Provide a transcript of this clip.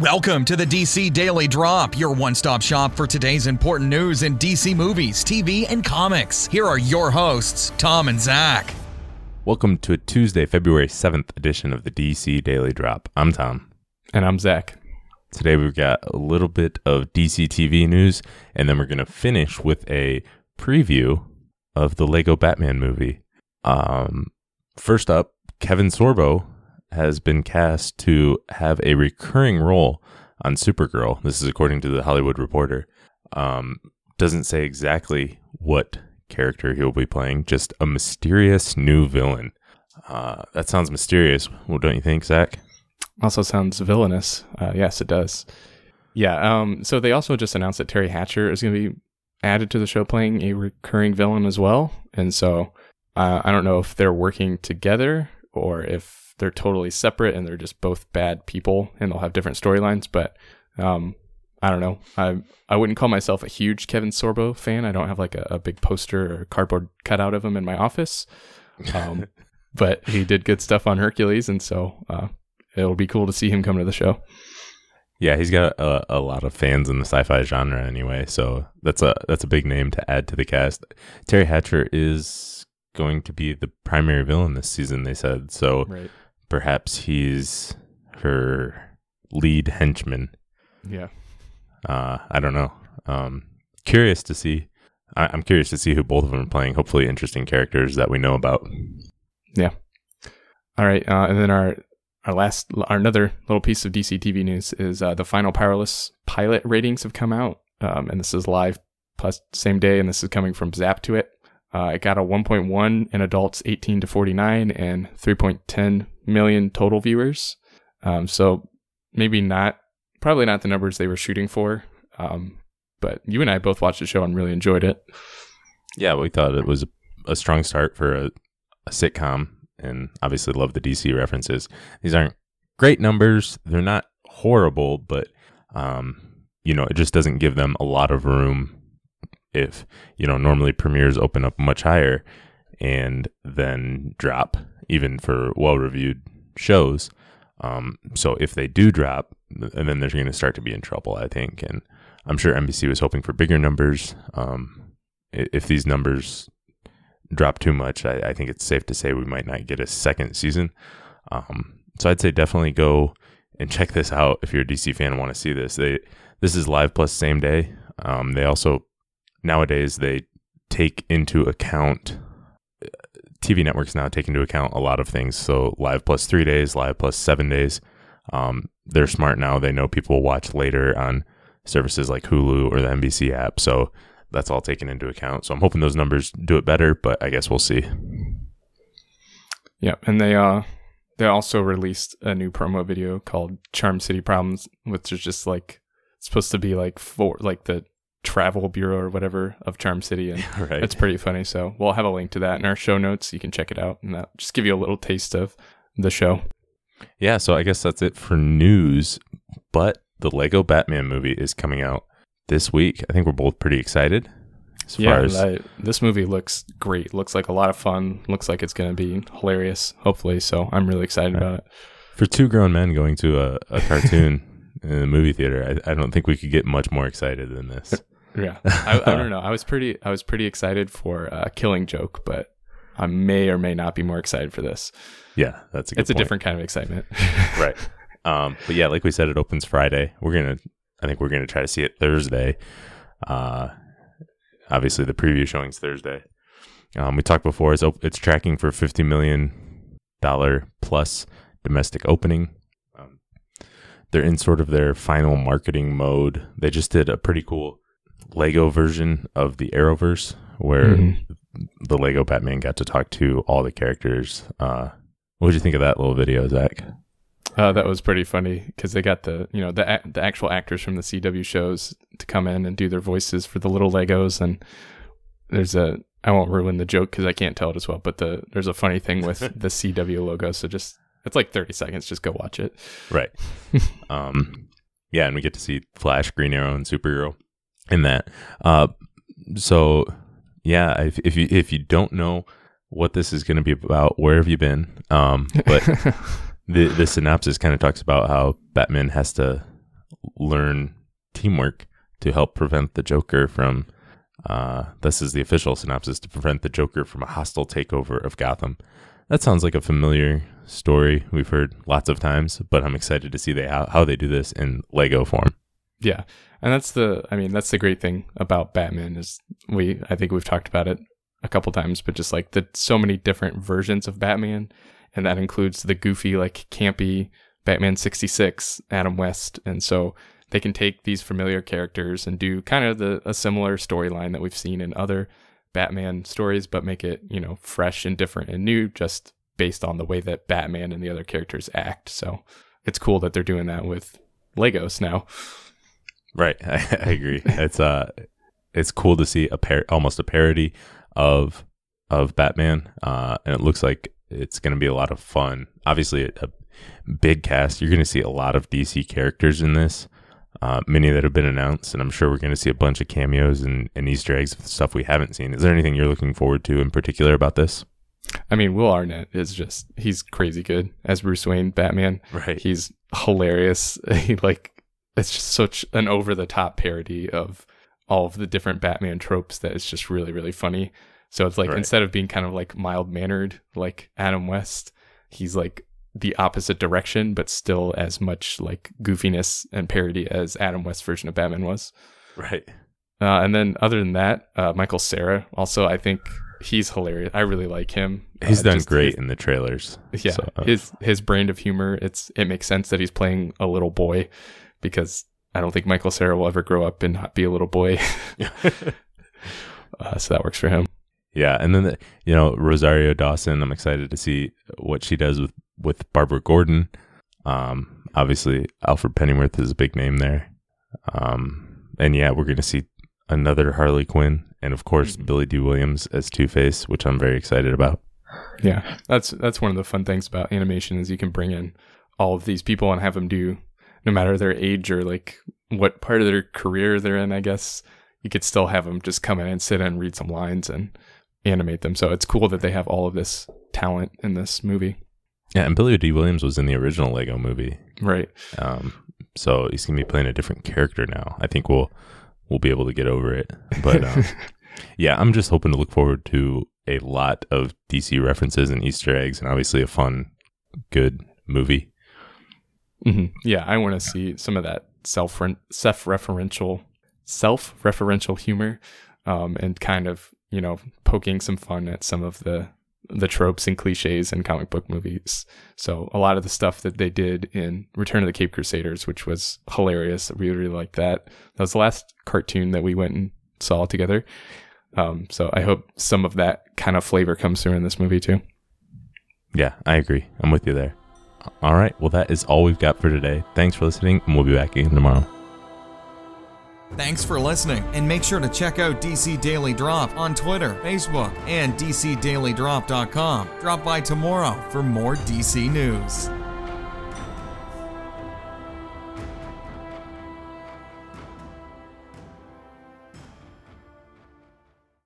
Welcome to the DC Daily Drop, your one stop shop for today's important news in DC movies, TV, and comics. Here are your hosts, Tom and Zach. Welcome to a Tuesday, February 7th edition of the DC Daily Drop. I'm Tom. And I'm Zach. Today we've got a little bit of DC TV news, and then we're going to finish with a preview of the Lego Batman movie. Um, first up, Kevin Sorbo has been cast to have a recurring role on Supergirl. This is according to the Hollywood Reporter. Um, doesn't say exactly what character he'll be playing, just a mysterious new villain. Uh, that sounds mysterious. Well, don't you think, Zach? Also sounds villainous. Uh, yes, it does. Yeah. Um, so they also just announced that Teri Hatcher is going to be added to the show playing a recurring villain as well. And so uh, I don't know if they're working together or if they're totally separate and they're just both bad people and they'll have different storylines. But um, I don't know. I I wouldn't call myself a huge Kevin Sorbo fan. I don't have like a, a big poster or cardboard cutout of him in my office. Um, but he did good stuff on Hercules, and so uh, it'll be cool to see him come to the show. Yeah, he's got a, a lot of fans in the sci-fi genre anyway, so that's a that's a big name to add to the cast. Teri Hatcher is going to be the primary villain this season, they said. So right perhaps he's her lead henchman. Yeah. Uh, I don't know. Um, curious to see. I- am curious to see who both of them are playing. Hopefully, interesting characters that we know about. Yeah. All right, uh, and then our our last our another little piece of DC TV news is uh, the final Powerless pilot ratings have come out, um, and this is live plus same day, and this is coming from Zap2it. Uh, it got a 1.1 in adults 18 to 49 and 3.10 million total viewers. Um, so maybe not, probably not the numbers they were shooting for. Um, but you and I both watched the show and really enjoyed it. Yeah, we thought it was a, strong start for a, a sitcom, and obviously love the DC references. These aren't great numbers; they're not horrible, but um, you know, it just doesn't give them a lot of room if you know normally premieres open up much higher and then drop even for well reviewed shows. Um, so if they do drop and then they're going to start to be in trouble i think. And i'm sure nbc was hoping for bigger numbers. Um, if these numbers drop too much I, I, think it's safe to say we might not get a second season. Um, so i'd say definitely go and check this out if you're a dc fan and want to see this. They this is live plus same day. Um, they also nowadays they take into account TV networks now take into account a lot of things. So live plus three days, live plus seven days. Um, they're smart now. They know people watch later on services like Hulu or the NBC app. So that's all taken into account. So I'm hoping those numbers do it better, but I guess we'll see. Yeah, and they uh they also released a new promo video called Charm City Problems, which is just like supposed to be like for like the travel bureau or whatever of Charm City, and right. it's pretty funny. So we'll have a link to that in our show notes. You can check it out, and that just give you a little taste of the show. Yeah, so I guess that's it for news. But the Lego Batman movie is coming out this week. I think we're both pretty excited. As yeah, as... I, this movie looks great. Looks like a lot of fun. Looks like it's going to be hilarious. Hopefully, so I'm really excited right. about it. For two grown men going to a, a cartoon in the movie theater, I, I don't think we could get much more excited than this. Yeah, I, I, don't know. I was pretty, I was pretty excited for uh, Killing Joke, but I may or may not be more excited for this. Yeah, that's a. it's point. a different kind of excitement, right? Um, but yeah, like we said, it opens Friday. We're gonna, I think we're gonna try to see it Thursday. Uh, obviously the preview showing's Thursday. Um, we talked before. It's op- it's tracking for fifty million dollar plus domestic opening. Um, they're in sort of their final marketing mode. They just did a pretty cool Lego version of the Arrowverse where mm-hmm. the Lego Batman got to talk to all the characters. Uh, what did you think of that little video, Zach? Uh, that was pretty funny because they got the you know the the actual actors from the CW shows to come in and do their voices for the little Legos, and there's a I won't ruin the joke because I can't tell it as well, but the there's a funny thing with the CW logo, so just it's like 30 seconds, just go watch it. Right. um, yeah, and we get to see Flash, Green Arrow, and Supergirl in that. Uh, so yeah, if, if you if you don't know what this is going to be about, where have you been? Um, but the the synopsis kind of talks about how Batman has to learn teamwork to help prevent the Joker from. Uh, this is the official synopsis to prevent the Joker from a hostile takeover of Gotham. That sounds like a familiar story we've heard lots of times, but I'm excited to see they how, how they do this in Lego form. Yeah. And that's the I mean, that's the great thing about Batman is we I think we've talked about it a couple times, but just like the so many different versions of Batman and that includes the goofy like campy Batman 66 Adam West and so they can take these familiar characters and do kind of the a similar storyline that we've seen in other Batman stories but make it, you know, fresh and different and new just based on the way that Batman and the other characters act. So it's cool that they're doing that with Legos now. Right, I, I agree. it's uh, it's cool to see a par- almost a parody of of Batman, uh, and it looks like it's going to be a lot of fun. Obviously, a, a big cast. You're going to see a lot of DC characters in this. Uh, many that have been announced, and I'm sure we're going to see a bunch of cameos and, and Easter eggs of stuff we haven't seen. Is there anything you're looking forward to in particular about this? I mean, Will Arnett is just he's crazy good as Bruce Wayne Batman. Right. He's hilarious. he like it's just such an over the top parody of all of the different Batman tropes that it's just really really funny. So it's like Right. instead of being kind of like mild mannered like Adam West, he's like the opposite direction, but still as much like goofiness and parody as Adam West's version of Batman was. Right. Uh, and then other than that, uh, Michael Cera also I think he's hilarious. I really like him. He's Uh, done great his- in the trailers. yeah, So, uh, his his brand of humor. It's it makes sense that he's playing a little boy because I don't think Michael Cera will ever grow up and not be a little boy. uh, so that works for him. Yeah, and then the, you know Rosario Dawson. I'm excited to see what she does with with Barbara Gordon. Um, obviously Alfred Pennyworth is a big name there. Um, and yeah, we're gonna see another Harley Quinn, and of course Mhm. Billy Dee Williams as Two Face, which I'm very excited about. Yeah, that's that's one of the fun things about animation is you can bring in all of these people and have them do, no matter their age or like what part of their career they're in. I guess you could still have them just come in and sit and read some lines and animate them. So it's cool that they have all of this talent in this movie. Yeah, and Billy Dee Williams was in the original Lego movie, Right. um, so he's gonna be playing a different character now. I think we'll we'll be able to get over it, but. Um, Yeah, I'm just hoping to look forward to a lot of DC references and Easter eggs, and obviously a fun, good movie. Hmm Yeah, I want to see some of that self self-referential self-referential humor, um, and kind of you know poking some fun at some of the the tropes and cliches in comic book movies. So a lot of the stuff that they did in Return of the Cape Crusaders, which was hilarious, we really liked that. That was the last cartoon that we went and saw together. Um, so I hope some of that kind of flavor comes through in this movie too. Yeah, I agree. I'm with you there. All right, well, that is all we've got for today. Thanks for listening, and we'll be back again tomorrow. Thanks for listening, and make sure to check out DC Daily Drop on Twitter, Facebook, and DCDailyDrop.com. Drop by tomorrow for more DC news.